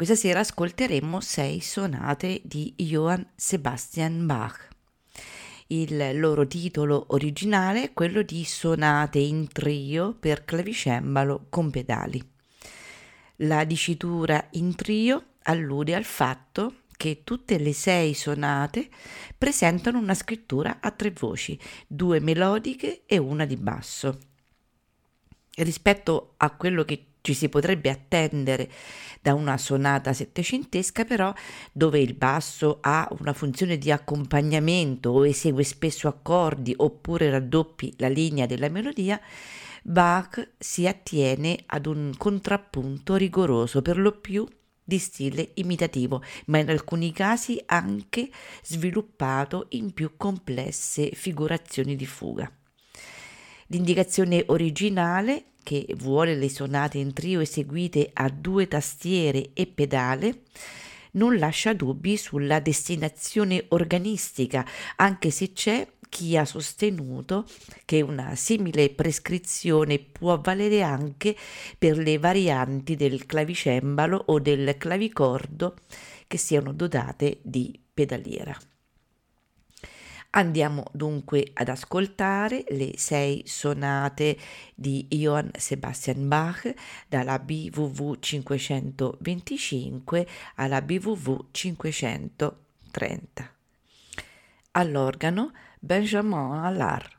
Questa sera ascolteremo sei sonate di Johann Sebastian Bach. Il loro titolo originale è quello di Sonate in trio per clavicembalo con pedali. La dicitura in trio allude al fatto che tutte le sei sonate presentano una scrittura a tre voci, due melodiche e una di basso rispetto a quello che ci si potrebbe attendere da una sonata settecentesca, però dove il basso ha una funzione di accompagnamento o esegue spesso accordi oppure raddoppi la linea della melodia, Bach si attiene ad un contrappunto rigoroso, per lo più di stile imitativo, ma in alcuni casi anche sviluppato in più complesse figurazioni di fuga. L'indicazione originale che vuole le sonate in trio eseguite a due tastiere e pedale, non lascia dubbi sulla destinazione organistica, anche se c'è chi ha sostenuto che una simile prescrizione può valere anche per le varianti del clavicembalo o del clavicordo che siano dotate di pedaliera. Andiamo dunque ad ascoltare le sei sonate di Johann Sebastian Bach dalla BWV 525 alla BWV 530. All'organo Benjamin Allard.